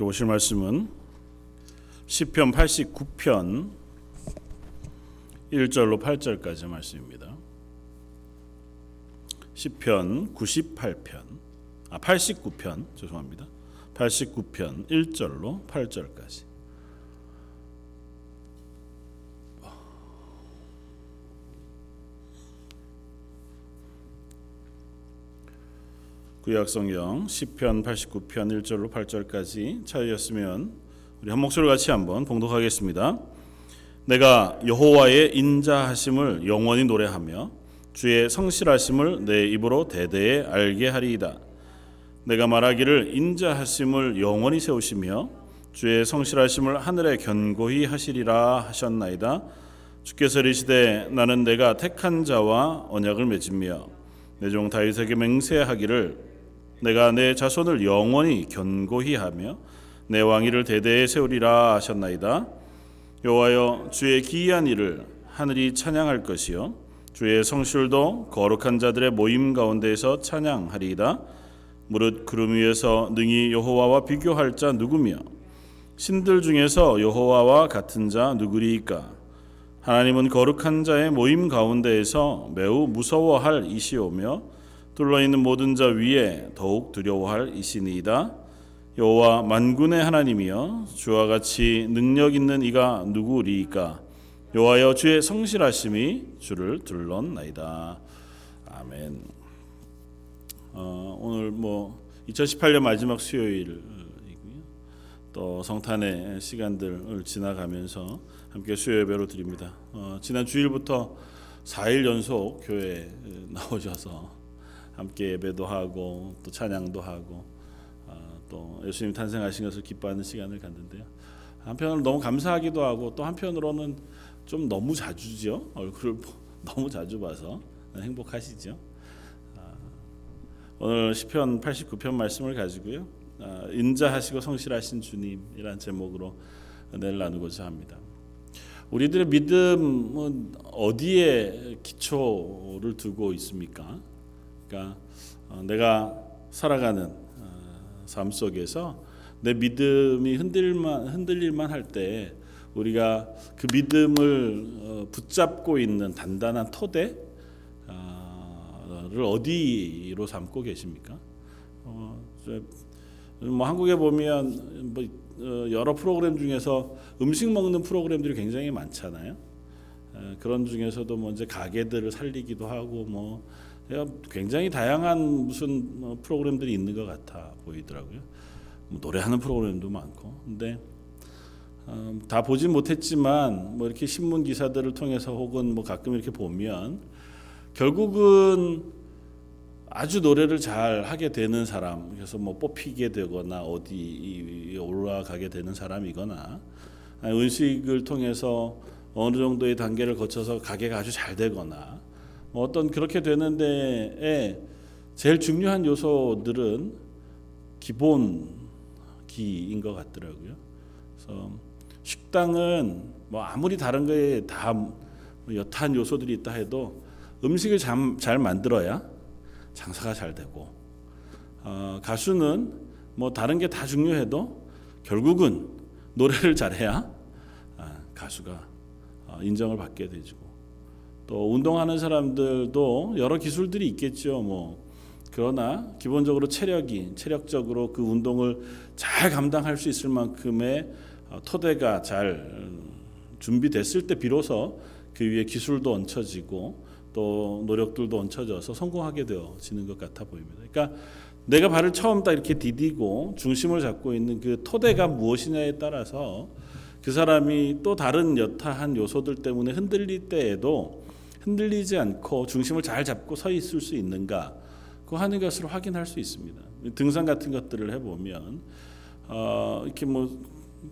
함께 보실 말씀은 시편 89편 1절로 8절까지 말씀입니다. 시편 98편 아 89편 죄송합니다. 89편 1절로 8절까지 구약성경 시편 89편 1절로 8절까지 찾으셨으면 우리 한 목소리 같이 한번 봉독하겠습니다. 내가 여호와의 인자하심을 영원히 노래하며 주의 성실하심을 내 입으로 대대에 알게 하리이다. 내가 말하기를 인자하심을 영원히 세우시며 주의 성실하심을 하늘에 견고히 하시리라 하셨나이다. 주께서 이르시되 나는 내가 택한 자와 언약을 맺으며 내 종 다윗에게 맹세하기를 내가 내 자손을 영원히 견고히 하며 내 왕위를 대대에 세우리라 하셨나이다. 여호와여 주의 기이한 일을 하늘이 찬양할 것이요 주의 성실도 거룩한 자들의 모임 가운데에서 찬양하리이다. 무릇 구름 위에서 능히 여호와와 비교할 자 누구며 신들 중에서 여호와와 같은 자 누구리이까? 하나님은 거룩한 자의 모임 가운데에서 매우 무서워할 이시오며 둘러 있는 모든 자 위에 더욱 두려워할 이시니이다. 여호와 만군의 하나님이여 주와 같이 능력 있는 이가 누구리이까? 여호와여 주의 성실하심이 주를 둘렀나이다. 아멘. 어, 오늘 뭐 2018년 마지막 수요일이고요. 또 성탄의 시간들을 지나가면서 함께 수요 예배로 드립니다. 어, 지난 주일부터 4일 연속 교회에 나오셔서 함께 예배도 하고 또 찬양도 하고 어, 또 예수님 탄생하신 것을 기뻐하는 시간을 갖는데요. 한편으로 너무 감사하기도 하고 또 한편으로는 좀 너무 자주죠. 얼굴을 너무 자주 봐서 행복하시죠. 아, 오늘 시편 89편 말씀을 가지고요. 아, 인자하시고 성실하신 주님이란 제목으로 은혜를 나누고자 합니다. 우리들의 믿음은 어디에 기초를 두고 있습니까? 그러니까 어, 내가 살아가는 어, 삶 속에서 내 믿음이 흔들만 흔들릴만 할 때 우리가 그 믿음을 어, 붙잡고 있는 단단한 토대를 어디로 삼고 계십니까? 뭐 한국에 보면 뭐 여러 프로그램 중에서 음식 먹는 프로그램들이 굉장히 많잖아요. 그런 중에서도 뭐 이제 가게들을 살리기도 하고 뭐 굉장히 다양한 무슨 뭐 프로그램들이 있는 것 같아 보이더라고요. 뭐 노래하는 프로그램도 많고, 근데 어, 다 보진 못했지만 뭐 이렇게 신문 기사들을 통해서 혹은 뭐 가끔 이렇게 보면 결국은 아주 노래를 잘 하게 되는 사람, 그래서 뭐 뽑히게 되거나 어디 올라가게 되는 사람이거나 은식을 통해서 어느 정도의 단계를 거쳐서 가게가 아주 잘 되거나 뭐 어떤 그렇게 되는데 제일 중요한 요소들은 기본기인 것 같더라고요. 그래서 식당은 뭐 아무리 다른 거에 다뭐 여타한 요소들이 있다 해도 음식을 잘, 잘 만들어야 장사가 잘 되고 어, 가수는 뭐 다른 게 다 중요해도 결국은 노래를 잘해야 아, 가수가 어, 인정을 받게 되죠. 또 운동하는 사람들도 여러 기술들이 있겠죠. 뭐 그러나 기본적으로 체력이 체력적으로 그 운동을 잘 감당할 수 있을 만큼의 어, 토대가 잘 준비됐을 때 비로소 그 위에 기술도 얹혀지고 또 노력들도 얹혀져서 성공하게 되어지는 것 같아 보입니다. 그러니까 내가 발을 처음 딱 이렇게 디디고 중심을 잡고 있는 그 토대가 무엇이냐에 따라서 그 사람이 또 다른 여타한 요소들 때문에 흔들릴 때에도 흔들리지 않고 중심을 잘 잡고 서 있을 수 있는가 그 하는 것을 확인할 수 있습니다. 등산 같은 것들을 해보면 어, 이렇게 뭐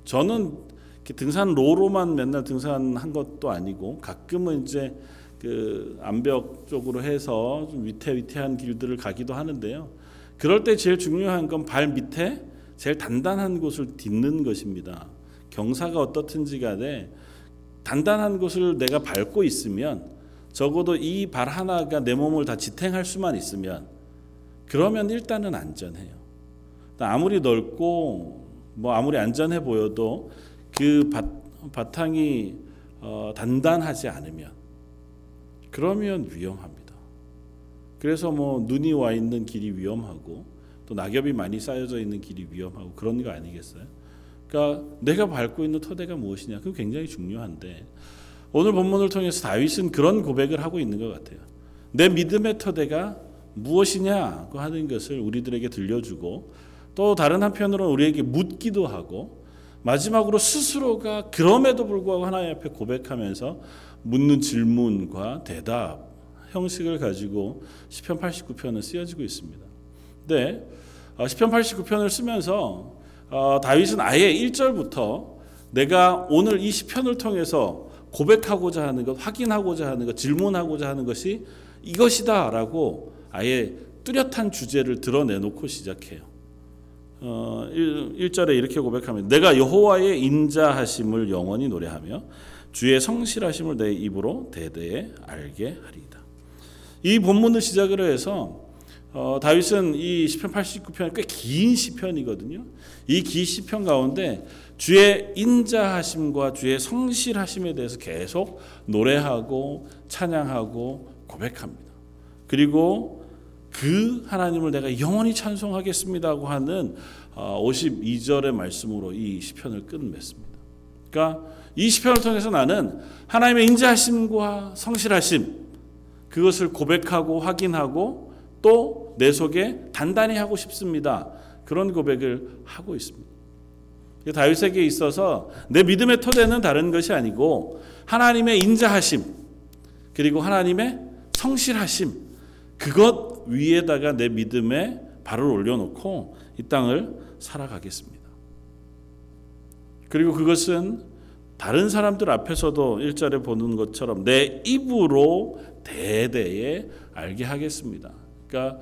저는 이렇게 등산 로로만 맨날 등산한 것도 아니고 가끔은 이제 그 암벽 쪽으로 해서 좀 위태위태한 길들을 가기도 하는데요. 그럴 때 제일 중요한 건 발 밑에 제일 단단한 곳을 딛는 것입니다. 경사가 어떻든지 간에 단단한 곳을 내가 밟고 있으면 적어도 이 발 하나가 내 몸을 다 지탱할 수만 있으면 그러면 일단은 안전해요. 아무리 넓고 뭐 아무리 안전해 보여도 그 바, 바탕이 어, 단단하지 않으면 그러면 위험합니다. 그래서 뭐 눈이 와 있는 길이 위험하고 또 낙엽이 많이 쌓여져 있는 길이 위험하고 그런 거 아니겠어요? 그러니까 내가 밟고 있는 토대가 무엇이냐 그거 굉장히 중요한데 오늘 본문을 통해서 다윗은 그런 고백을 하고 있는 것 같아요. 내 믿음의 토대가 무엇이냐고 하는 것을 우리들에게 들려주고 또 다른 한편으로는 우리에게 묻기도 하고 마지막으로 스스로가 그럼에도 불구하고 하나님 앞에 고백하면서 묻는 질문과 대답 형식을 가지고 시편 89편은 쓰여지고 있습니다. 근데 어, 시편 89편을 쓰면서 어, 다윗은 아예 1절부터 내가 오늘 이 시편을 통해서 고백하고자 하는 것, 확인하고자 하는 것, 질문하고자 하는 것이 이것이다라고 아예 뚜렷한 주제를 드러내놓고 시작해요. 어, 1, 절에 이렇게 고백하면 내가 여호와의 인자하심을 영원히 노래하며 주의 성실하심을 내 입으로 대대에 알게 하리이다. 이 본문을 시작으로 해서 어, 다윗은 이 시편 89편이 꽤긴 시편이거든요. 이 긴 시편 가운데 주의 인자하심과 주의 성실하심에 대해서 계속 노래하고 찬양하고 고백합니다. 그리고 그 하나님을 내가 영원히 찬송하겠습니다고 하는 52절의 말씀으로 이 시편을 끝맺습니다. 그러니까 이 시편을 통해서 나는 하나님의 인자하심과 성실하심 그것을 고백하고 확인하고 또 내 속에 단단히 하고 싶습니다. 그런 고백을 하고 있습니다. 다윗에게 있어서 내 믿음의 토대는 다른 것이 아니고 하나님의 인자하심 그리고 하나님의 성실하심 그것 위에다가 내 믿음의 발을 올려놓고 이 땅을 살아가겠습니다. 그리고 그것은 다른 사람들 앞에서도 일절에 보는 것처럼 내 입으로 대대에 알게 하겠습니다. 그러니까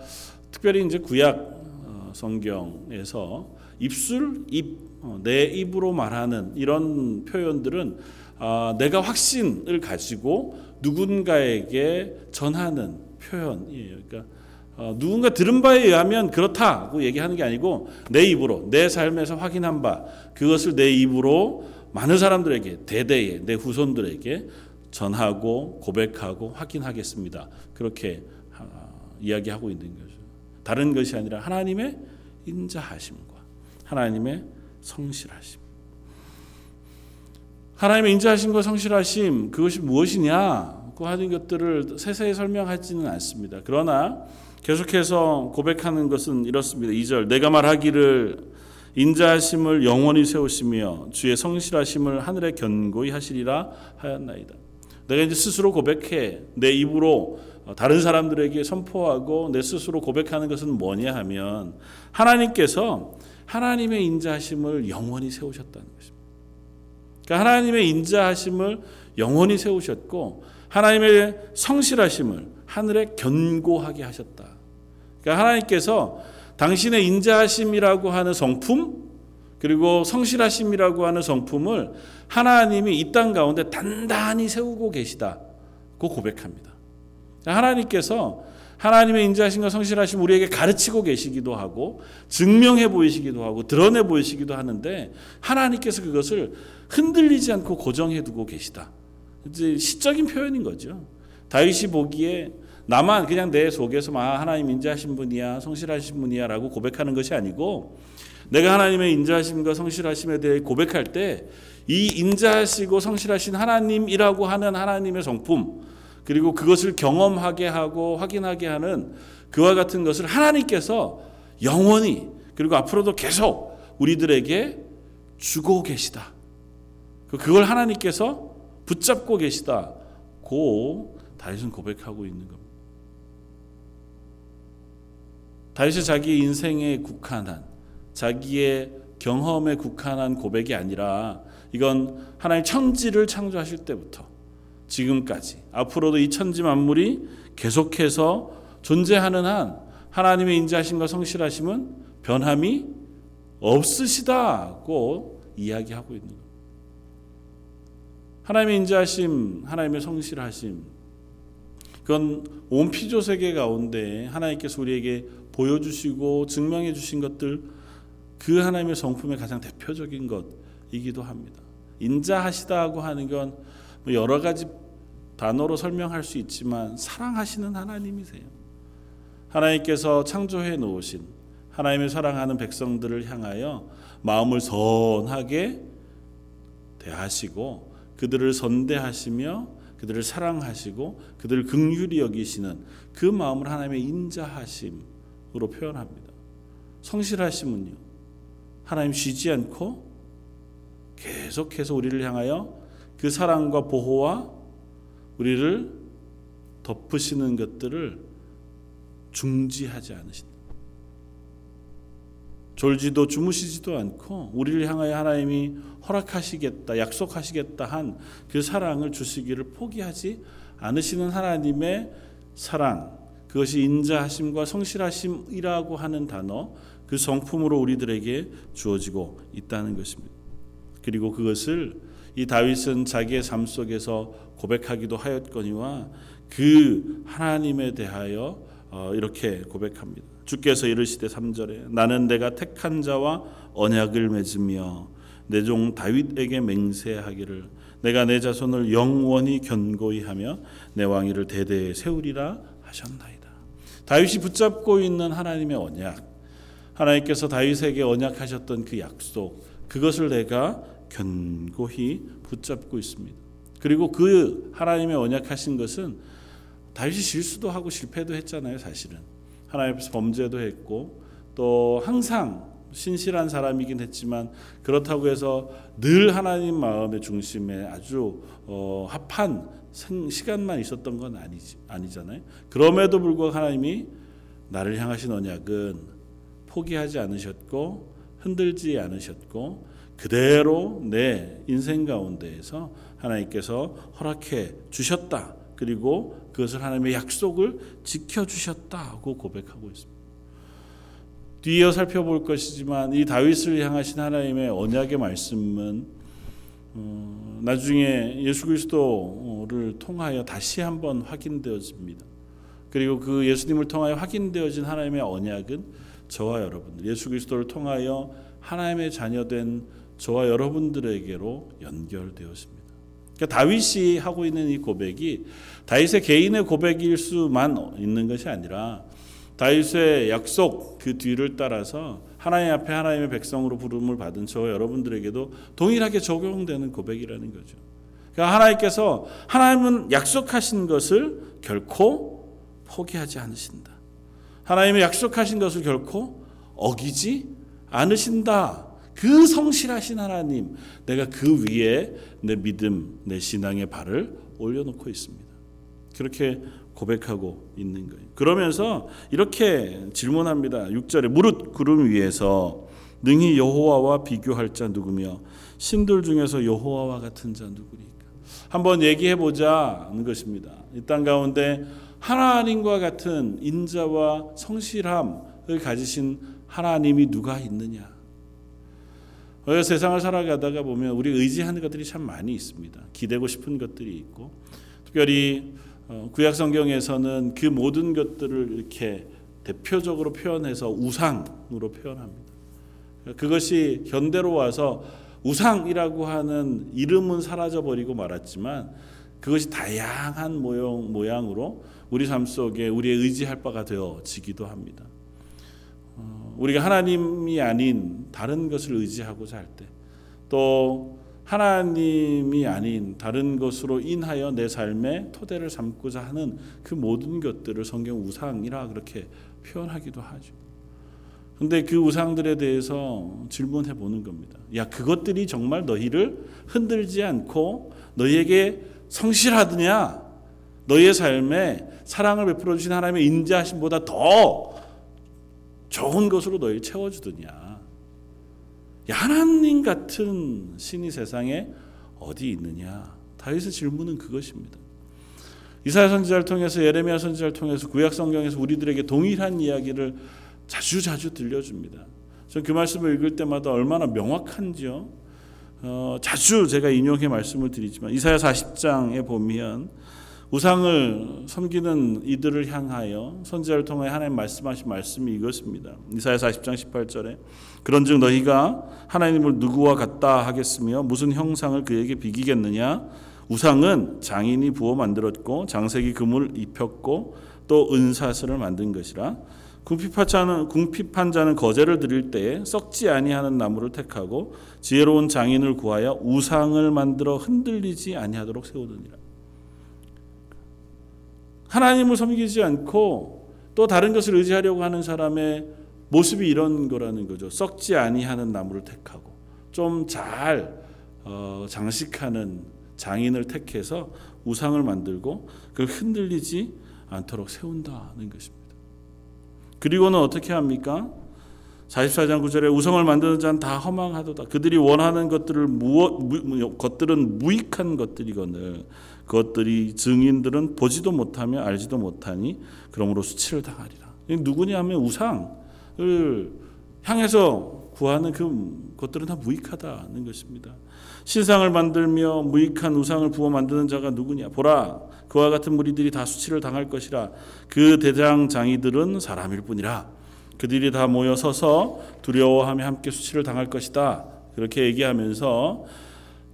특별히 이제 구약 어, 성경에서 입술, 입, 어, 내 입으로 말하는 이런 표현들은 아, 내가 확신을 가지고 누군가에게 전하는 표현이에요. 그러니까 어, 누군가 들은 바에 의하면 그렇다고 얘기하는 게 아니고 내 입으로 내 삶에서 확인한 바 그것을 내 입으로 많은 사람들에게 대대에 내 후손들에게 전하고 고백하고 확인하겠습니다. 그렇게 이야기하고 있는 거죠. 다른 것이 아니라 하나님의 인자하심과 하나님의 성실하심. 하나님의 인자하심과 성실하심 그것이 무엇이냐고 하는 것들을 세세히 설명하지는 않습니다. 그러나 계속해서 고백하는 것은 이렇습니다. 2절 내가 말하기를 인자하심을 영원히 세우시며 주의 성실하심을 하늘에 견고히 하시리라 하였나이다. 내가 이제 스스로 고백해 내 입으로 다른 사람들에게 선포하고 내 스스로 고백하는 것은 뭐냐 하면 하나님께서 하나님의 인자하심을 영원히 세우셨다는 것입니다. 그러니까 하나님의 인자하심을 영원히 세우셨고 하나님의 성실하심을 하늘에 견고하게 하셨다. 그러니까 하나님께서 당신의 인자하심이라고 하는 성품 그리고 성실하심이라고 하는 성품을 하나님이 이 땅 가운데 단단히 세우고 계시다고 고백합니다. 하나님께서 하나님의 인자하심과 성실하심 우리에게 가르치고 계시기도 하고 증명해 보이시기도 하고 드러내 보이시기도 하는데 하나님께서 그것을 흔들리지 않고 고정해 두고 계시다. 이제 시적인 표현인 거죠. 다윗이 보기에 나만 그냥 내 속에서 아 하나님 인자하신 분이야 성실하신 분이야라고 고백하는 것이 아니고 내가 하나님의 인자하심과 성실하심에 대해 고백할 때 이 인자하시고 성실하신 하나님이라고 하는 하나님의 성품 그리고 그것을 경험하게 하고 확인하게 하는 그와 같은 것을 하나님께서 영원히 그리고 앞으로도 계속 우리들에게 주고 계시다. 그걸 하나님께서 붙잡고 계시다 고 다윗은 고백하고 있는 겁니다. 다윗이 자기 인생에 국한한 자기의 경험에 국한한 고백이 아니라 이건 하나님 천지를 창조하실 때부터 지금까지 앞으로도 이 천지 만물이 계속해서 존재하는 한 하나님의 인자하심과 성실하심은 변함이 없으시다고 이야기하고 있는. 하나님의 인자하심, 하나님의 성실하심, 그건 온 피조 세계 가운데 하나님께서 우리에게 보여주시고 증명해 주신 것들 그 하나님의 성품의 가장 대표적인 것이기도 합니다. 인자하시다고 하는 건뭐 여러 가지 단어로 설명할 수 있지만 사랑하시는 하나님이세요. 하나님께서 창조해 놓으신 하나님의 사랑하는 백성들을 향하여 마음을 선하게 대하시고 그들을 선대하시며 그들을 사랑하시고 그들을 긍휼히 여기시는 그 마음을 하나님의 인자하심으로 표현합니다. 성실하심은요. 하나님 쉬지 않고 계속해서 우리를 향하여 그 사랑과 보호와 우리를 덮으시는 것들을 중지하지 않으신다. 졸지도 주무시지도 않고 우리를 향하여 하나님이 허락하시겠다, 약속하시겠다 한 그 사랑을 주시기를 포기하지 않으시는 하나님의 사랑, 그것이 인자하심과 성실하심이라고 하는 단어, 그 성품으로 우리들에게 주어지고 있다는 것입니다. 그리고 그것을 이 다윗은 자기의 삶 속에서 고백하기도 하였거니와 그 하나님에 대하여 어, 이렇게 고백합니다. 주께서 이르시되 3절에 나는 내가 택한 자와 언약을 맺으며 내 종 다윗에게 맹세하기를 내가 내 자손을 영원히 견고히 하며 내 왕위를 대대에 세우리라 하셨나이다. 다윗이 붙잡고 있는 하나님의 언약 하나님께서 다윗에게 언약하셨던 그 약속 그것을 내가 견고히 붙잡고 있습니다. 그리고 그 하나님의 언약하신 것은 다윗이 실수도 하고 실패도 했잖아요, 사실은. 하나님 앞에서 범죄도 했고 또 항상 신실한 사람이긴 했지만 그렇다고 해서 늘 하나님 마음의 중심에 아주 어, 합한 시간만 있었던 건 아니지, 아니잖아요. 그럼에도 불구하고 하나님이 나를 향하신 언약은 포기하지 않으셨고 흔들지 않으셨고 그대로 내 인생 가운데에서 하나님께서 허락해 주셨다. 그리고 그것을 하나님의 약속을 지켜 주셨다고 고백하고 있습니다. 뒤이어 살펴볼 것이지만 이 다윗을 향하신 하나님의 언약의 말씀은 어, 나중에 예수 그리스도를 통하여 다시 한번 확인되어집니다. 그리고 그 예수님을 통하여 확인되어진 하나님의 언약은 저와 여러분들 예수 그리스도를 통하여 하나님의 자녀된 저와 여러분들에게로 연결되었습니다. 그러니까 다윗이 하고 있는 이 고백이 다윗의 개인의 고백일 수만 있는 것이 아니라 다윗의 약속 그 뒤를 따라서 하나님 앞에 하나님의 백성으로 부름을 받은 저와 여러분들에게도 동일하게 적용되는 고백이라는 거죠. 그러니까 하나님께서 하나님은 약속하신 것을 결코 포기하지 않으신다. 하나님의 약속하신 것을 결코 어기지 않으신다. 그 성실하신 하나님, 내가 그 위에 내 믿음, 내 신앙의 발을 올려놓고 있습니다. 그렇게 고백하고 있는 거예요. 그러면서 이렇게 질문합니다. 6절에 무릇 구름 위에서 능히 여호와와 비교할 자 누구며 신들 중에서 여호와와 같은 자 누구리까? 한번 얘기해 보자는 것입니다. 이 땅 가운데 하나님과 같은 인자와 성실함을 가지신 하나님이 누가 있느냐? 세상을 살아가다가 보면 우리 의지하는 것들이 참 많이 있습니다. 기대고 싶은 것들이 있고 특별히 어, 구약 성경에서는 그 모든 것들을 이렇게 대표적으로 표현해서 우상으로 표현합니다. 그것이 현대로 와서 우상이라고 하는 이름은 사라져 버리고 말았지만 그것이 다양한 모양 모양으로 우리 삶 속에 우리의 의지할 바가 되어지기도 합니다. 우리가 하나님이 아닌 다른 것을 의지하고자 할 때, 또 하나님이 아닌 다른 것으로 인하여 내 삶의 토대를 삼고자 하는 그 모든 것들을 성경 우상이라 그렇게 표현하기도 하죠. 근데 그 우상들에 대해서 질문해 보는 겁니다. 야, 그것들이 정말 너희를 흔들지 않고 너희에게 성실하느냐? 너희의 삶에 사랑을 베풀어 주신 하나님의 인자하심보다 더 좋은 것으로 너희 채워주더냐. 하나님 같은 신이 세상에 어디 있느냐. 다윗의 질문은 그것입니다. 이사야 선지자를 통해서 예레미야 선지자를 통해서 구약 성경에서 우리들에게 동일한 이야기를 자주 자주 들려줍니다. 그 말씀을 읽을 때마다 얼마나 명확한지요. 어, 자주 제가 인용해 말씀을 드리지만 이사야 40장에 보면 우상을 섬기는 이들을 향하여 선지자를 통해 하나님 말씀하신 말씀이 이것입니다. 이사야 40장 18절에 그런즉 너희가 하나님을 누구와 같다 하겠으며 무슨 형상을 그에게 비기겠느냐 우상은 장인이 부어 만들었고 장색이 금을 입혔고 또 은사슬을 만든 것이라 궁핍한 궁핍한 자는 거제를 드릴 때에 썩지 아니하는 나무를 택하고 지혜로운 장인을 구하여 우상을 만들어 흔들리지 아니하도록 세우느니라. 하나님을 섬기지 않고 또 다른 것을 의지하려고 하는 사람의 모습이 이런 거라는 거죠. 썩지 아니하는 나무를 택하고 좀잘 어, 장식하는 장인을 택해서 우상을 만들고 그걸 흔들리지 않도록 세운다는 것입니다. 그리고는 어떻게 합니까? 44장 9절에 우성을 만드는 자는 다 허망하도다. 그들이 원하는 것들을 무엇 무, 것들은 무익한 것들이거늘 그것들이 증인들은 보지도 못하며 알지도 못하니 그러므로 수치를 당하리라. 누구냐 하면 우상을 향해서 구하는 그 것들은 다 무익하다는 것입니다. 신상을 만들며 무익한 우상을 부어 만드는 자가 누구냐? 보라, 그와 같은 무리들이 다 수치를 당할 것이라. 그 대장 장이들은 사람일 뿐이라. 그들이 다 모여 서서 두려워하며 함께 수치를 당할 것이다. 그렇게 얘기하면서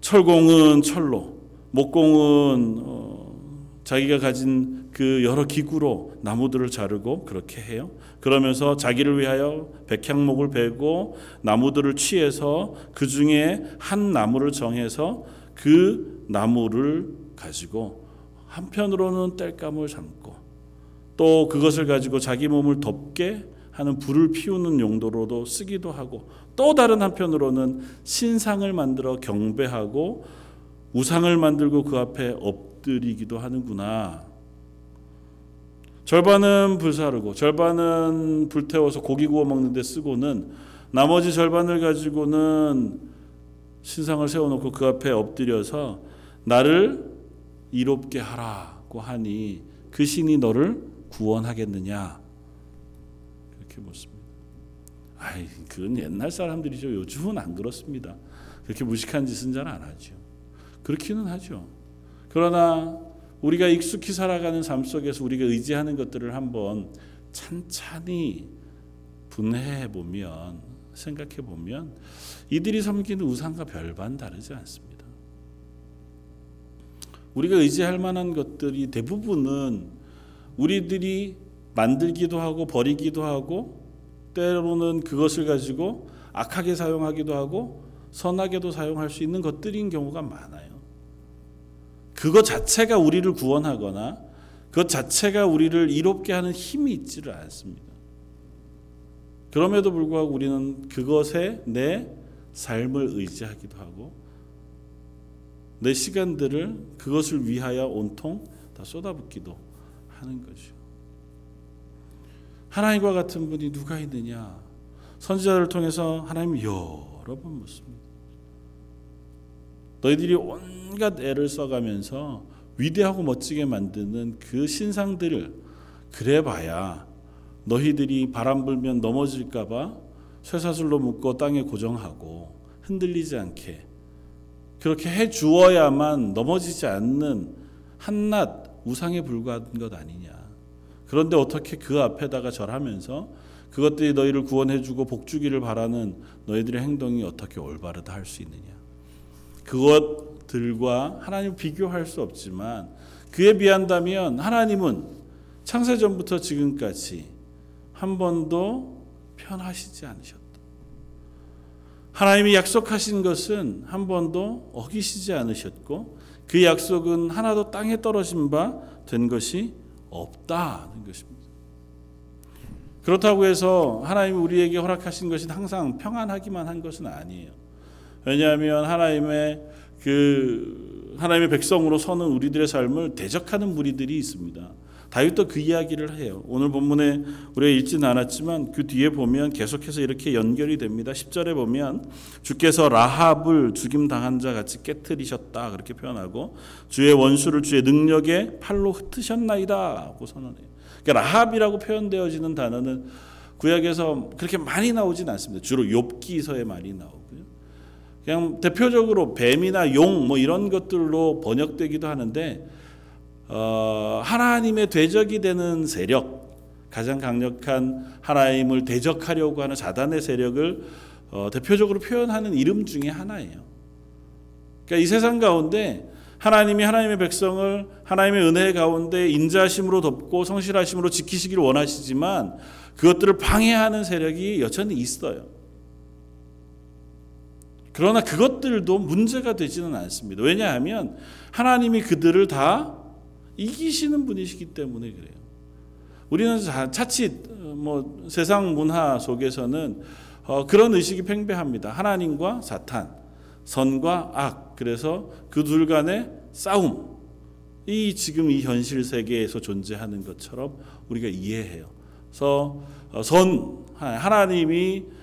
철공은 철로, 목공은 어, 자기가 가진 그 여러 기구로 나무들을 자르고 그렇게 해요. 그러면서 자기를 위하여 백향목을 베고 나무들을 취해서 그 중에 한 나무를 정해서 그 나무를 가지고 한편으로는 땔감을 삶고 또 그것을 가지고 자기 몸을 덮게 하는 불을 피우는 용도로도 쓰기도 하고 또 다른 한편으로는 신상을 만들어 경배하고 우상을 만들고 그 앞에 엎드리기도 하는구나. 절반은 불사르고 절반은 불태워서 고기 구워 먹는데 쓰고는 나머지 절반을 가지고는 신상을 세워놓고 그 앞에 엎드려서 나를 이롭게 하라고 하니 그 신이 너를 구원하겠느냐 그렇게 묻습니다. 아이 그건 옛날 사람들이죠. 요즘은 안 그렇습니다. 그렇게 무식한 짓은 잘 안 하죠. 그렇기는 하죠. 그러나 우리가 익숙히 살아가는 삶 속에서 우리가 의지하는 것들을 한번 찬찬히 분해해 보면 생각해 보면 이들이 섬기는 우상과 별반 다르지 않습니다. 우리가 의지할 만한 것들이 대부분은 우리들이 만들기도 하고 버리기도 하고 때로는 그것을 가지고 악하게 사용하기도 하고 선하게도 사용할 수 있는 것들인 경우가 많아요. 그것 자체가 우리를 구원하거나 그것 자체가 우리를 이롭게 하는 힘이 있지를 않습니다. 그럼에도 불구하고 우리는 그것에 내 삶을 의지하기도 하고 내 시간들을 그것을 위하여 온통 다 쏟아붓기도 하는 거죠. 하나님과 같은 분이 누가 있느냐? 선지자를 통해서 하나님 여러 번 묻습니다. 너희들이 온갖 애를 써가면서 위대하고 멋지게 만드는 그 신상들을 그래봐야 너희들이 바람 불면 넘어질까봐 쇠사슬로 묶어 땅에 고정하고 흔들리지 않게 그렇게 해 주어야만 넘어지지 않는 한낱 우상에 불과한 것 아니냐. 그런데 어떻게 그 앞에다가 절하면서 그것들이 너희를 구원해주고 복주기를 바라는 너희들의 행동이 어떻게 올바르다 할 수 있느냐. 그것들과 하나님 비교할 수 없지만 그에 비한다면 하나님은 창세전부터 지금까지 한 번도 편하시지 않으셨다. 하나님이 약속하신 것은 한 번도 어기시지 않으셨고 그 약속은 하나도 땅에 떨어진 바 된 것이 없다는 것입니다. 그렇다고 해서 하나님이 우리에게 허락하신 것이 항상 평안하기만 한 것은 아니에요. 왜냐하면 하나님의 그 하나님의 백성으로 서는 우리들의 삶을 대적하는 무리들이 있습니다. 다윗도 그 이야기를 해요. 오늘 본문에 우리가 읽지는 않았지만 그 뒤에 보면 계속해서 이렇게 연결이 됩니다. 10절에 보면 주께서 라합을 죽임 당한 자 같이 깨뜨리셨다 그렇게 표현하고 주의 원수를 주의 능력에 팔로 흩으셨나이다고 선언해요. 그러니까 라합이라고 표현되어지는 단어는 구약에서 그렇게 많이 나오진 않습니다. 주로 욥기서에 많이 나오고요. 그냥 대표적으로 뱀이나 용 뭐 이런 것들로 번역되기도 하는데 어, 하나님의 대적이 되는 세력, 가장 강력한 하나님을 대적하려고 하는 사단의 세력을 어, 대표적으로 표현하는 이름 중에 하나예요. 그러니까 이 세상 가운데 하나님이 하나님의 백성을 하나님의 은혜 가운데 인자심으로 돕고 성실하심으로 지키시기를 원하시지만 그것들을 방해하는 세력이 여전히 있어요. 그러나 그것들도 문제가 되지는 않습니다. 왜냐하면 하나님이 그들을 다 이기시는 분이시기 때문에 그래요. 우리는 자칫 뭐 세상 문화 속에서는 어, 그런 의식이 팽배합니다. 하나님과 사탄, 선과 악. 그래서 그 둘 간의 싸움. 이 지금 이 현실 세계에서 존재하는 것처럼 우리가 이해해요. 그래서 어, 선 하나님이 어,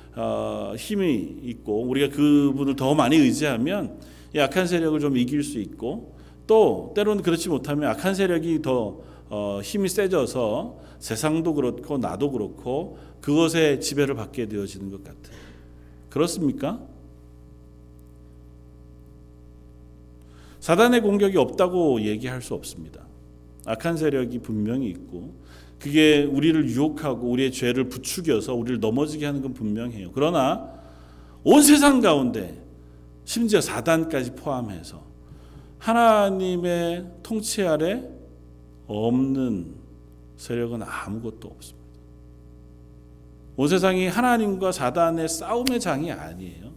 힘이 있고 우리가 그분을 더 많이 의지하면 약한 세력을 좀 이길 수 있고 또 때로는 그렇지 못하면 악한 세력이 더 어, 힘이 세져서 세상도 그렇고 나도 그렇고 그것에 지배를 받게 되어지는 것 같아요. 그렇습니까? 사단의 공격이 없다고 얘기할 수 없습니다. 악한 세력이 분명히 있고 그게 우리를 유혹하고 우리의 죄를 부추겨서 우리를 넘어지게 하는 건 분명해요. 그러나 온 세상 가운데 심지어 사단까지 포함해서 하나님의 통치 아래 없는 세력은 아무것도 없습니다. 온 세상이 하나님과 사단의 싸움의 장이 아니에요.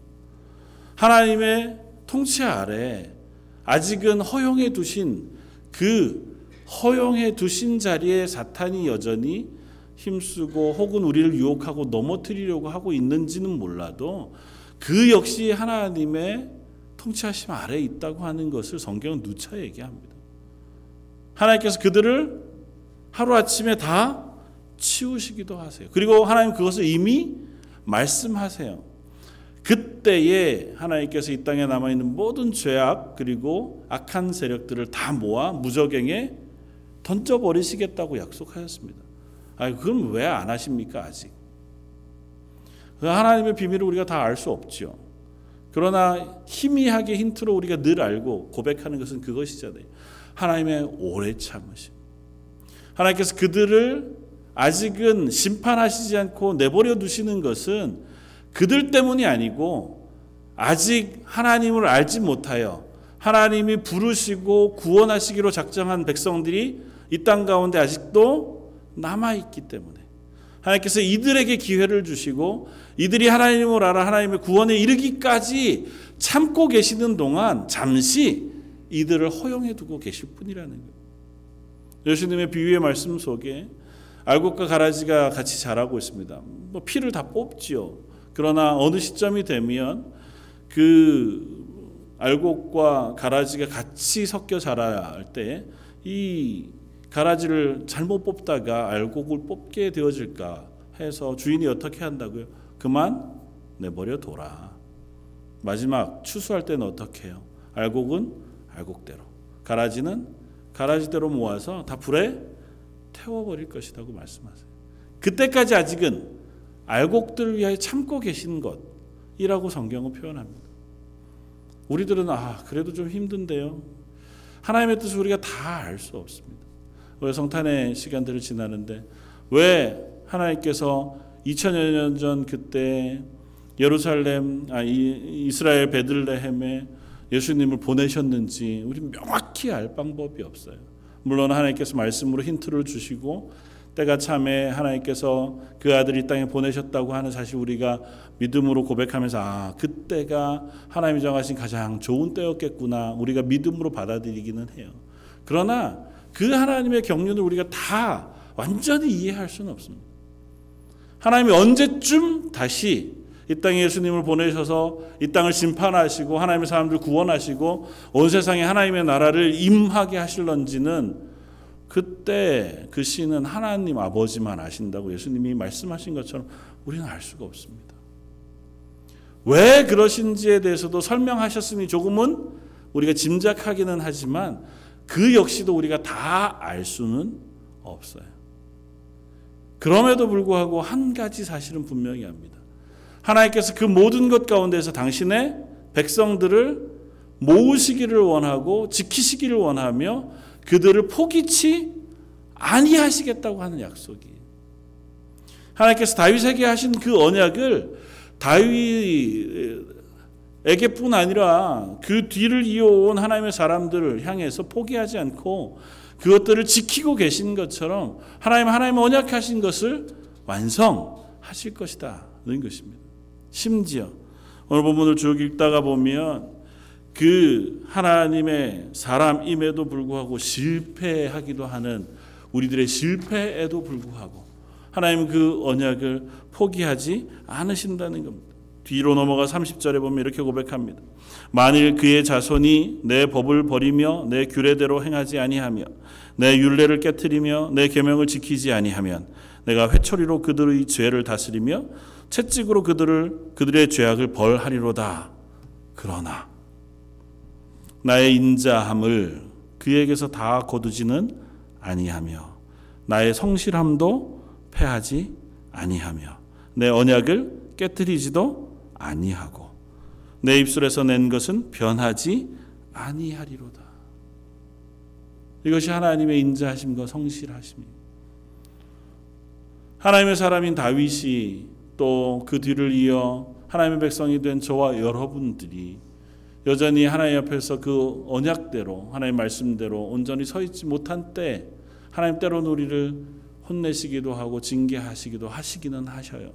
하나님의 통치 아래 아직은 허용해 두신 그 허용해 두신 자리에 사탄이 여전히 힘쓰고 혹은 우리를 유혹하고 넘어뜨리려고 하고 있는지는 몰라도 그 역시 하나님의 통치하심 아래에 있다고 하는 것을 성경은 누차 얘기합니다. 하나님께서 그들을 하루아침에 다 치우시기도 하세요. 그리고 하나님 그것을 이미 말씀하세요. 그때에 하나님께서 이 땅에 남아 있는 모든 죄악 그리고 악한 세력들을 다 모아 무적행에 던져 버리시겠다고 약속하셨습니다. 아, 그건 왜 안 하십니까 아직? 그 하나님의 비밀을 우리가 다 알 수 없죠. 그러나 희미하게 힌트로 우리가 늘 알고 고백하는 것은 그것이잖아요. 하나님의 오래 참으심. 하나님께서 그들을 아직은 심판하시지 않고 내버려 두시는 것은 그들 때문이 아니고 아직 하나님을 알지 못하여 하나님이 부르시고 구원하시기로 작정한 백성들이 이 땅 가운데 아직도 남아 있기 때문에 하나님께서 이들에게 기회를 주시고 이들이 하나님을 알아 하나님의 구원에 이르기까지 참고 계시는 동안 잠시 이들을 허용해 두고 계실 뿐이라는 거예요. 예수님의 비유의 말씀 속에 알곡과 가라지가 같이 자라고 있습니다. 뭐 피를 다 뽑지요. 그러나 어느 시점이 되면 그 알곡과 가라지가 같이 섞여 자랄 때이 가라지를 잘못 뽑다가 알곡을 뽑게 되어질까 해서 주인이 어떻게 한다고요? 그만 내버려 둬라. 마지막 추수할 때는 어떻게 해요? 알곡은 알곡대로, 가라지는 가라지대로 모아서 다 불에 태워버릴 것이라고 말씀하세요. 그때까지 아직은 알곡들을 위하여 참고 계신 것이라고 성경은 표현합니다. 우리들은 아 그래도 좀 힘든데요. 하나님의 뜻을 우리가 다 알 수 없습니다. 왜 성탄의 시간들을 지나는데 왜 하나님께서 2000여 년 전 그때 예루살렘 아 이스라엘 베들레헴에 예수님을 보내셨는지 우리 명확히 알 방법이 없어요. 물론 하나님께서 말씀으로 힌트를 주시고 때가 참에 하나님께서 그 아들 이 땅에 보내셨다고 하는 사실 우리가 믿음으로 고백하면서 아 그때가 하나님이 정하신 가장 좋은 때였겠구나 우리가 믿음으로 받아들이기는 해요. 그러나 그 하나님의 경륜을 우리가 다 완전히 이해할 수는 없습니다. 하나님이 언제쯤 다시 이 땅에 예수님을 보내셔서 이 땅을 심판하시고 하나님의 사람들 구원하시고 온 세상에 하나님의 나라를 임하게 하실런지는 그때 그 씨는 하나님 아버지만 아신다고 예수님이 말씀하신 것처럼 우리는 알 수가 없습니다. 왜 그러신지에 대해서도 설명하셨으니 조금은 우리가 짐작하기는 하지만 그 역시도 우리가 다 알 수는 없어요. 그럼에도 불구하고 한 가지 사실은 분명히 합니다. 하나님께서 그 모든 것 가운데서 당신의 백성들을 모으시기를 원하고 지키시기를 원하며 그들을 포기치 아니하시겠다고 하는 약속이. 하나님께서 다윗에게 하신 그 언약을 다윗 에게뿐 아니라 그 뒤를 이어온 하나님의 사람들을 향해서 포기하지 않고 그것들을 지키고 계신 것처럼 하나님 하나님 언약하신 것을 완성하실 것이다는 것입니다. 심지어 오늘 본문을 쭉 읽다가 보면 그 하나님의 사람임에도 불구하고 실패하기도 하는 우리들의 실패에도 불구하고 하나님 그 언약을 포기하지 않으신다는 겁니다. 뒤로 넘어가 30절에 보면 이렇게 고백합니다. 만일 그의 자손이 내 법을 버리며 내 규례대로 행하지 아니하며 내 율례를 깨뜨리며 내 계명을 지키지 아니하면 내가 회초리로 그들의 죄를 다스리며 채찍으로 그들을 그들의 죄악을 벌하리로다. 그러나 나의 인자함을 그에게서 다 거두지는 아니하며 나의 성실함도 패하지 아니하며 내 언약을 깨뜨리지도 아니하고 내 입술에서 낸 것은 변하지 아니하리로다. 이것이 하나님의 인자하심과 성실하심입니다. 하나님의 사람인 다윗이 또 그 뒤를 이어 하나님의 백성이 된 저와 여러분들이 여전히 하나님 앞에서 그 언약대로 하나님 말씀대로 온전히 서 있지 못한 때 하나님 때로는 우리를 혼내시기도 하고 징계하시기도 하시기는 하셔요.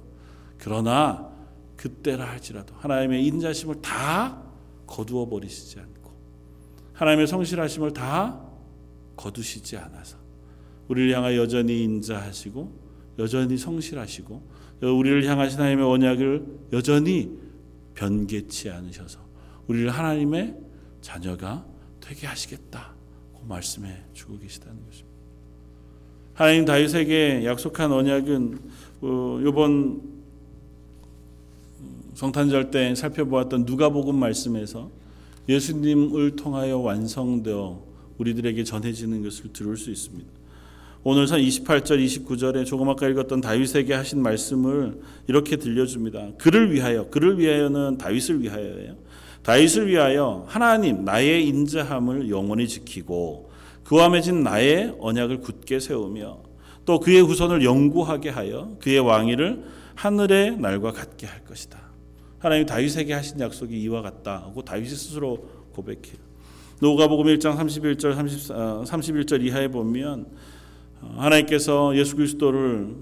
그러나 그때라 할지라도 하나님의 인자심을 다 거두어 버리시지 않고 하나님의 성실하심을 다 거두시지 않아서 우리를 향하여 여전히 인자하시고 여전히 성실하시고 우리를 향하신 하나님의 언약을 여전히 변개치 않으셔서 우리를 하나님의 자녀가 되게 하시겠다고 말씀해 주고 계시다는 것입니다. 하나님 다윗에게 약속한 언약은 어, 이번 성탄절 때 살펴보았던 누가복음 말씀에서 예수님을 통하여 완성되어 우리들에게 전해지는 것을 들을 수 있습니다. 오늘 28절 29절에 조금 아까 읽었던 다윗에게 하신 말씀을 이렇게 들려줍니다. 그를 위하여 그를 위하여는 다윗을 위하여예요. 다윗을 위하여 하나님 나의 인자함을 영원히 지키고 그와 맺은 나의 언약을 굳게 세우며 또 그의 후손을 영구하게 하여 그의 왕위를 하늘의 날과 같게 할 것이다. 하나님 다윗에게 하신 약속이 이와 같다 하고 다윗이 스스로 고백해요. 누가복음 1장 31절 30, 31절 이하에 보면 하나님께서 예수 그리스도를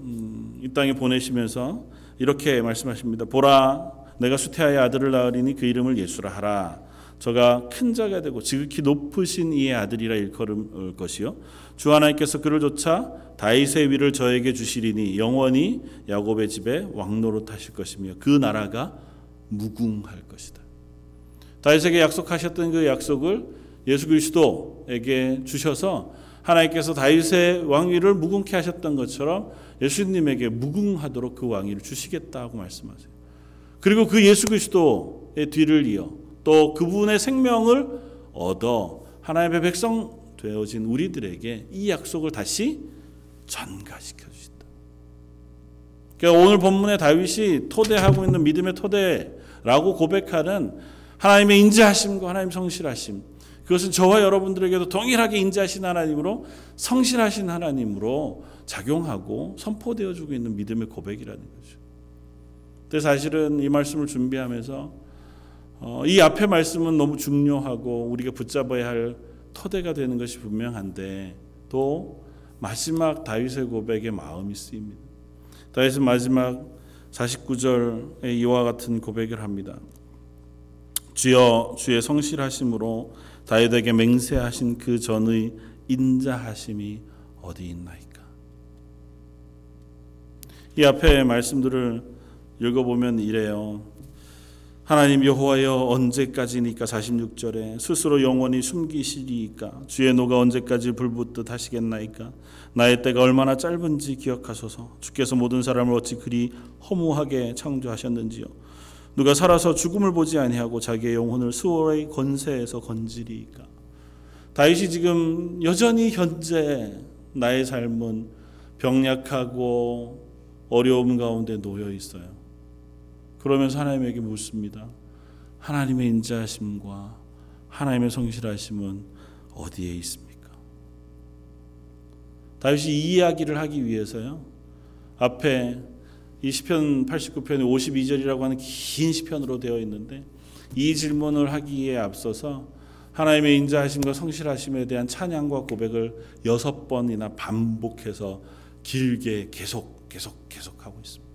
이 땅에 보내시면서 이렇게 말씀하십니다. 보라 내가 수태하여 아들을 낳으리니 그 이름을 예수라 하라. 저가 큰 자가 되고 지극히 높으신 이의 아들이라 일컬을 것이요 주 하나님께서 그를 쫓아 다윗의 위를 저에게 주시리니 영원히 야곱의 집에 왕노릇 하실 것이며 그 나라가 무궁할 것이다. 다윗에게 약속하셨던 그 약속을 예수 그리스도에게 주셔서 하나님께서 다윗의 왕위를 무궁케 하셨던 것처럼 예수님에게 무궁하도록 그 왕위를 주시겠다고 말씀하세요. 그리고 그 예수 그리스도의 뒤를 이어 또 그분의 생명을 얻어 하나님의 백성 되어진 우리들에게 이 약속을 다시 전가시켜 주신다. 그러니까 오늘 본문의 다윗이 토대하고 있는 믿음의 토대라고 고백하는 하나님의 인자하심과 하나님 성실하심 그것은 저와 여러분들에게도 동일하게 인자하신 하나님으로 성실하신 하나님으로 작용하고 선포되어 주고 있는 믿음의 고백이라는 거죠. 근데 사실은 이 말씀을 준비하면서 어, 이 앞의 말씀은 너무 중요하고 우리가 붙잡아야 할 토대가 되는 것이 분명한데 또 마지막 다윗의 고백에 마음이 쓰입니다. 다윗은 마지막 49절에 이와 같은 고백을 합니다. 주여 주의 성실하심으로 다윗에게 맹세하신 그 전의 인자하심이 어디 있나이까? 이 앞에 말씀들을 읽어보면 이래요. 하나님 여호와여 언제까지니까? 46절에. 스스로 영원히 숨기시리이까? 주의 노가 언제까지 불붙듯 하시겠나이까? 나의 때가 얼마나 짧은지 기억하소서. 주께서 모든 사람을 어찌 그리 허무하게 창조하셨는지요? 누가 살아서 죽음을 보지 아니하고 자기의 영혼을 수월의 권세에서 건지리까? 다윗이 지금 여전히 현재 나의 삶은 병약하고 어려움 가운데 놓여 있어요. 그러면서 하나님에게 묻습니다. 하나님의 인자하심과 하나님의 성실하심은 어디에 있습니까? 다윗이 이 이야기를 하기 위해서요. 앞에 이 시편 89편이 52절이라고 하는 긴 시편으로 되어 있는데 이 질문을 하기에 앞서서 하나님의 인자하심과 성실하심에 대한 찬양과 고백을 여섯 번이나 반복해서 길게 계속 계속 계속 하고 있습니다.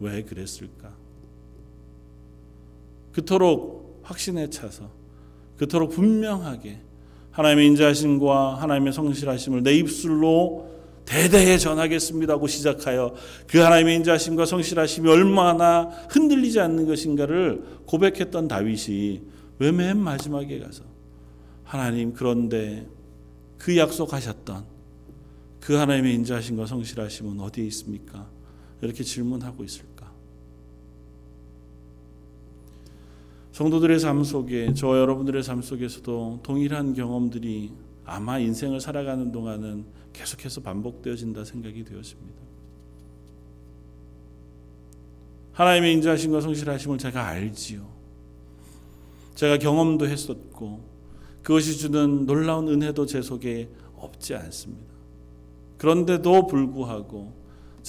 왜 그랬을까? 그토록 확신에 차서 그토록 분명하게 하나님의 인자하심과 하나님의 성실하심을 내 입술로 대대에 전하겠습니다고 시작하여 그 하나님의 인자하심과 성실하심이 얼마나 흔들리지 않는 것인가를 고백했던 다윗이 왜 맨 마지막에 가서 하나님 그런데 그 약속하셨던 그 하나님의 인자하심과 성실하심은 어디에 있습니까? 이렇게 질문하고 있을까? 성도들의 삶 속에 저 여러분들의 삶 속에서도 동일한 경험들이 아마 인생을 살아가는 동안은 계속해서 반복되어진다 생각이 되었습니다. 하나님의 인자하심과 성실하심을 제가 알지요. 제가 경험도 했었고 그것이 주는 놀라운 은혜도 제 속에 없지 않습니다. 그런데도 불구하고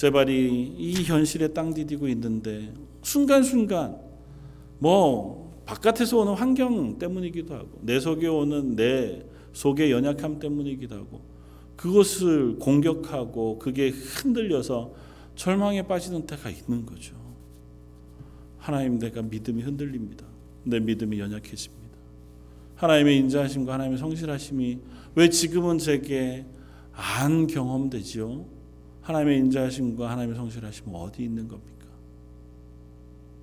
제 발이 이 현실에 땅 디디고 있는데 순간순간 뭐 바깥에서 오는 환경 때문이기도 하고 내 속에 오는 내 속의 연약함 때문이기도 하고 그것을 공격하고 그게 흔들려서 절망에 빠지는 때가 있는 거죠. 하나님 내가 믿음이 흔들립니다. 내 믿음이 연약해집니다. 하나님의 인자하심과 하나님의 성실하심이 왜 지금은 제게 안 경험되지요? 하나님의 인자하심과 하나님의 성실하심은 어디 있는 겁니까?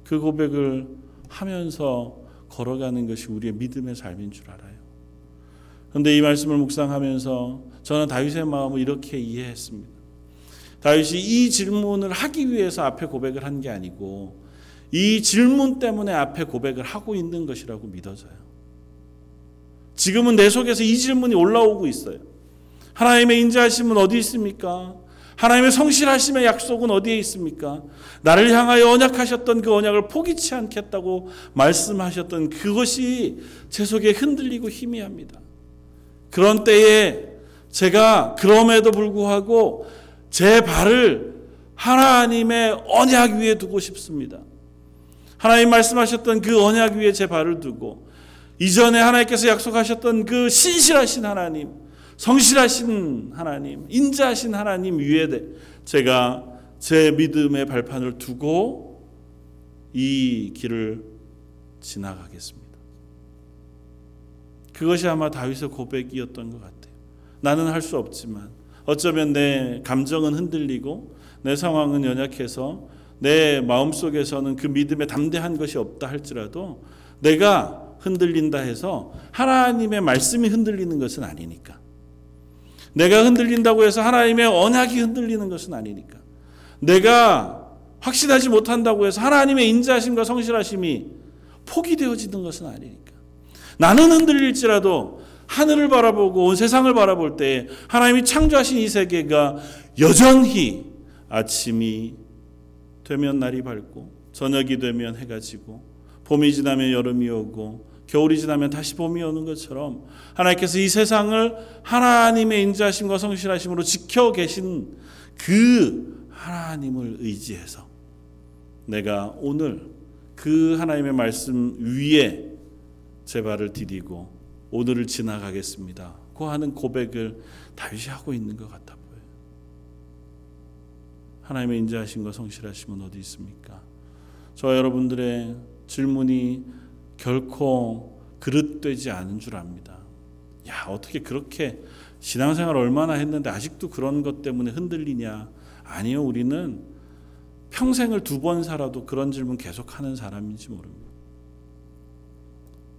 그 고백을 하면서 걸어가는 것이 우리의 믿음의 삶인 줄 알아요. 그런데 이 말씀을 묵상하면서 저는 다윗의 마음을 이렇게 이해했습니다. 다윗이 이 질문을 하기 위해서 앞에 고백을 한 게 아니고 이 질문 때문에 앞에 고백을 하고 있는 것이라고 믿어져요. 지금은 내 속에서 이 질문이 올라오고 있어요. 하나님의 인자하심은 어디 있습니까? 하나님의 성실하심의 약속은 어디에 있습니까? 나를 향하여 언약하셨던 그 언약을 포기치 않겠다고 말씀하셨던 그것이 제 속에 흔들리고 희미합니다. 그런 때에 제가 그럼에도 불구하고 제 발을 하나님의 언약 위에 두고 싶습니다. 하나님 말씀하셨던 그 언약 위에 제 발을 두고 이전에 하나님께서 약속하셨던 그 신실하신 하나님, 성실하신 하나님, 인자하신 하나님 위에 제가 제 믿음의 발판을 두고 이 길을 지나가겠습니다. 그것이 아마 다윗의 고백이었던 것 같아요. 나는 할 수 없지만 어쩌면 내 감정은 흔들리고 내 상황은 연약해서 내 마음속에서는 그 믿음에 담대한 것이 없다 할지라도 내가 흔들린다 해서 하나님의 말씀이 흔들리는 것은 아니니까. 내가 흔들린다고 해서 하나님의 언약이 흔들리는 것은 아니니까. 내가 확신하지 못한다고 해서 하나님의 인자하심과 성실하심이 포기되어지는 것은 아니니까. 나는 흔들릴지라도 하늘을 바라보고 온 세상을 바라볼 때 하나님이 창조하신 이 세계가 여전히 아침이 되면 날이 밝고 저녁이 되면 해가 지고 봄이 지나면 여름이 오고 겨울이 지나면 다시 봄이 오는 것처럼 하나님께서 이 세상을 하나님의 인자심과 성실하심으로 지켜 계신 그 하나님을 의지해서 내가 오늘 그 하나님의 말씀 위에 제 발을 디디고 오늘을 지나가겠습니다. 고 하는 고백을 다윗이 하고 있는 것 같아 보여요. 하나님의 인자하심과 성실하심은 어디 있습니까? 저 여러분들의 질문이 결코 그릇되지 않은 줄 압니다. 야, 어떻게 그렇게 신앙생활 얼마나 했는데 아직도 그런 것 때문에 흔들리냐? 아니요, 우리는 평생을 두 번 살아도 그런 질문 계속 하는 사람인지 모릅니다.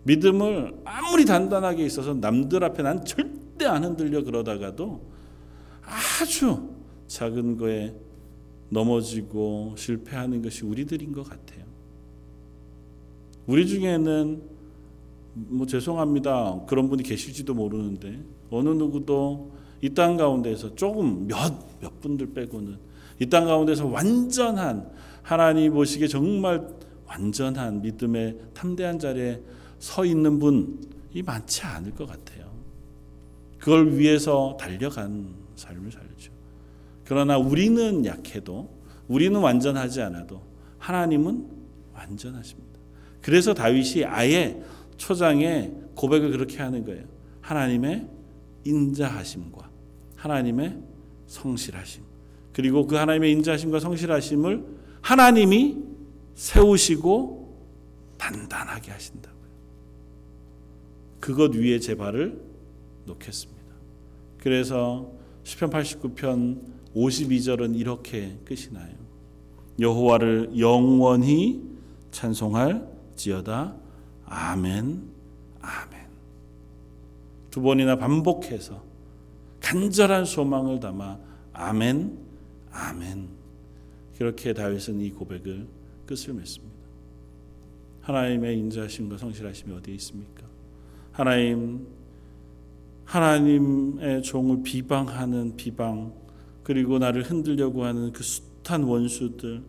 믿음을 아무리 단단하게 있어서 남들 앞에 난 절대 안 흔들려 그러다가도 아주 작은 거에 넘어지고 실패하는 것이 우리들인 것 같아요. 우리 중에는 뭐 죄송합니다. 그런 분이 계실지도 모르는데 어느 누구도 이 땅 가운데서 조금 몇, 몇 분들 빼고는 이 땅 가운데서 완전한 하나님 보시기에 정말 완전한 믿음의 탐대한 자리에 서 있는 분이 많지 않을 것 같아요. 그걸 위해서 달려간 삶을 살죠. 그러나 우리는 약해도 우리는 완전하지 않아도 하나님은 완전하십니다. 그래서 다윗이 아예 초장에 고백을 그렇게 하는 거예요. 하나님의 인자하심과 하나님의 성실하심. 그리고 그 하나님의 인자하심과 성실하심을 하나님이 세우시고 단단하게 하신다고요. 그것 위에 제 발을 놓겠습니다. 그래서 시편 89편 52절은 이렇게 끝이 나요. 여호와를 영원히 찬송할 지어다. 아멘. 아멘. 두 번이나 반복해서 간절한 소망을 담아 아멘. 아멘. 그렇게 다윗은 이 고백을 끝을 맺습니다. 하나님의 인자하심과 성실하심이 어디에 있습니까? 하나님 하나님의 종을 비방하는 비방 그리고 나를 흔들려고 하는 그 숱한 원수들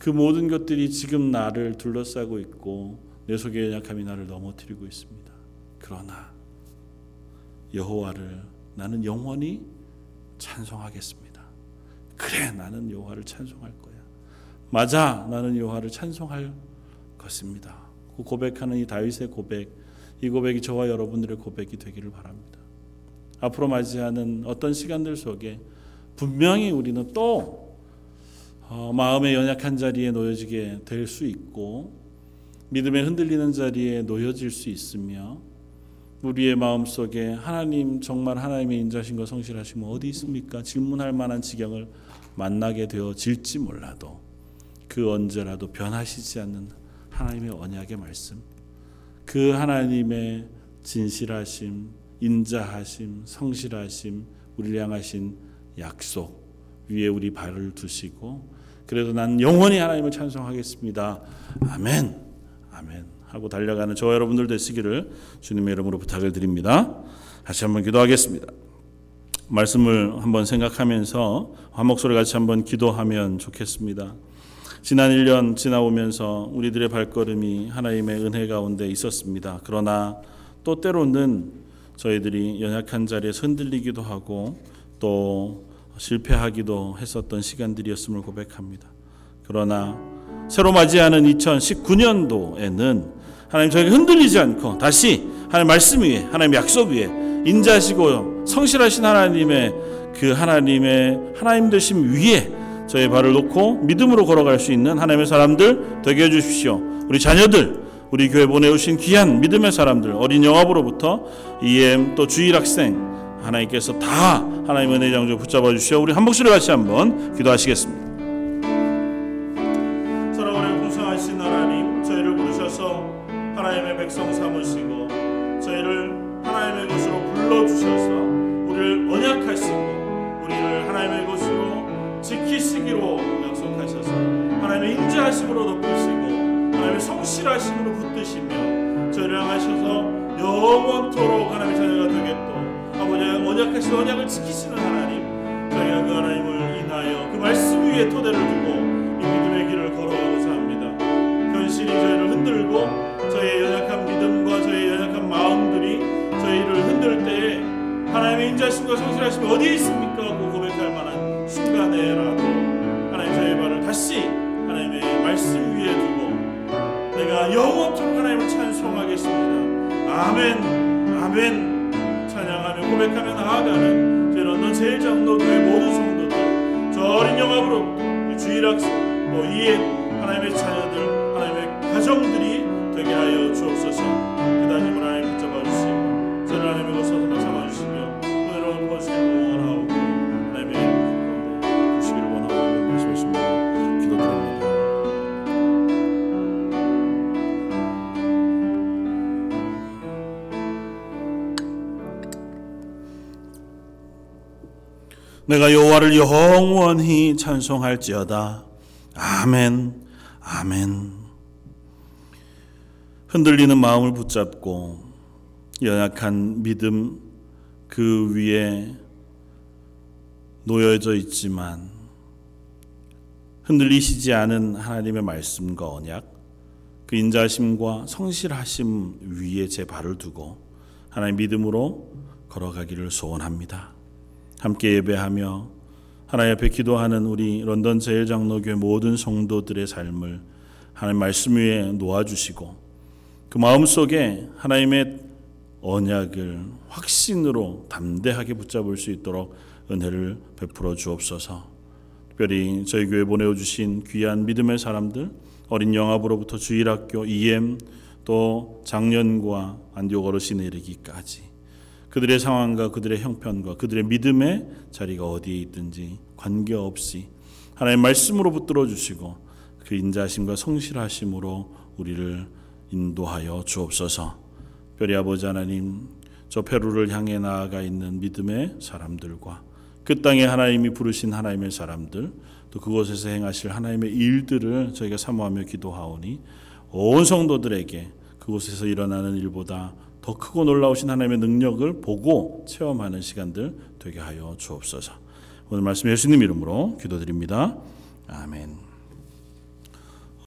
그 모든 것들이 지금 나를 둘러싸고 있고 내 속의 연약함이 나를 넘어뜨리고 있습니다. 그러나 여호와를 나는 영원히 찬송하겠습니다. 그래 나는 여호와를 찬송할 거야. 맞아 나는 여호와를 찬송할 것입니다. 그 고백하는 이 다윗의 고백 이 고백이 저와 여러분들의 고백이 되기를 바랍니다. 앞으로 맞이하는 어떤 시간들 속에 분명히 우리는 또 어, 마음의 연약한 자리에 놓여지게 될 수 있고 믿음에 흔들리는 자리에 놓여질 수 있으며 우리의 마음 속에 하나님 정말 하나님의 인자신과 성실하심은 어디 있습니까? 질문할 만한 지경을 만나게 되어질지 몰라도 그 언제라도 변하시지 않는 하나님의 언약의 말씀, 그 하나님의 진실하심, 인자하심, 성실하심, 우리를 향하신 약속 위에 우리 발을 두시고 그래도 난 영원히 하나님을 찬송하겠습니다. 아멘. 아멘. 하고 달려가는 저와 여러분들 되시기를 주님의 이름으로 부탁을 드립니다. 다시 한번 기도하겠습니다. 말씀을 한번 생각하면서 한 목소리 같이 한번 기도하면 좋겠습니다. 지난 1년 지나오면서 우리들의 발걸음이 하나님의 은혜 가운데 있었습니다. 그러나 또 때로는 저희들이 연약한 자리에 흔들리기도 하고 또 실패하기도 했었던 시간들이었음을 고백합니다. 그러나 새로 맞이하는 2019년도에는 하나님 저에게 흔들리지 않고 다시 하나님 말씀 위에 하나님 약속 위에 인자하시고 성실하신 하나님의 그 하나님의 하나님 되심 위에 저의 발을 놓고 믿음으로 걸어갈 수 있는 하나님의 사람들 되게 해주십시오. 우리 자녀들, 우리 교회 보내오신 귀한 믿음의 사람들, 어린 영합으로부터 EM 또 주일 학생 하나님께서 다 하나님의 은혜 장조 붙잡아 주시오. 우리 한 목소리 같이 한번 기도하시겠습니다. 사랑하는 풍성하신 하나님, 저희를 부르셔서 하나님의 백성 삼으시고 저희를 하나님의 것으로 불러 주셔서 우리를 언약하시고 우리를 하나님의 것으로 지키시기로 약속하셔서 하나님의 인자하심으로 덮으시고 하나님의 성실하심으로 붙드시며 저희를 향하셔서 영원토록 하나님의 자녀가 되겠고 아버지의 언약하신 언약을 지키시는 하나님 저희가 그 하나님을 인하여 그 말씀 위에 토대를 두고 이 믿음의 길을 걸어가고자 합니다 현실이 저희를 흔들고 저희의 연약한 믿음과 저희의 연약한 마음들이 저희를 흔들 때에 하나님의 인자심과 성실하심이 어디에 있습니까? 하고 고백할 만한 순간에라도 하나님 저의 발을 다시 하나님의 말씀 위에 두고 내가 영원토록 하나님을 찬송하겠습니다. 아멘, 아멘. 고백하며 나아가는 저희 런던 제일 장로교회 모든 성도들, 저 어린 영합으로부터 주일 학생, 또 이에 하나님의 자녀들, 하나님의 가정들이 내가 여호와를 영원히 찬송할지어다. 아멘. 아멘. 흔들리는 마음을 붙잡고 연약한 믿음 그 위에 놓여져 있지만 흔들리시지 않은 하나님의 말씀과 언약 그 인자하심과 성실하심 위에 제 발을 두고 하나님 믿음으로 걸어가기를 소원합니다. 함께 예배하며 하나님 앞에 기도하는 우리 런던 제일장로교회 모든 성도들의 삶을 하나님 말씀 위에 놓아주시고 그 마음 속에 하나님의 언약을 확신으로 담대하게 붙잡을 수 있도록 은혜를 베풀어 주옵소서. 특별히 저희 교회 보내어 주신 귀한 믿음의 사람들 어린 영합으로부터 주일학교 EM 또 작년과 안디옥 어르신에 이르기까지 그들의 상황과 그들의 형편과 그들의 믿음의 자리가 어디에 있든지 관계없이 하나님 말씀으로 붙들어 주시고 그 인자심과 성실하심으로 우리를 인도하여 주옵소서. 별이 아버지 하나님 저 페루를 향해 나아가 있는 믿음의 사람들과 그 땅에 하나님이 부르신 하나님의 사람들 또 그곳에서 행하실 하나님의 일들을 저희가 사모하며 기도하오니 온 성도들에게 그곳에서 일어나는 일보다 더 크고 놀라우신 하나님의 능력을 보고 체험하는 시간들 되게 하여 주옵소서. 오늘 말씀 예수님 이름으로 기도드립니다. 아멘.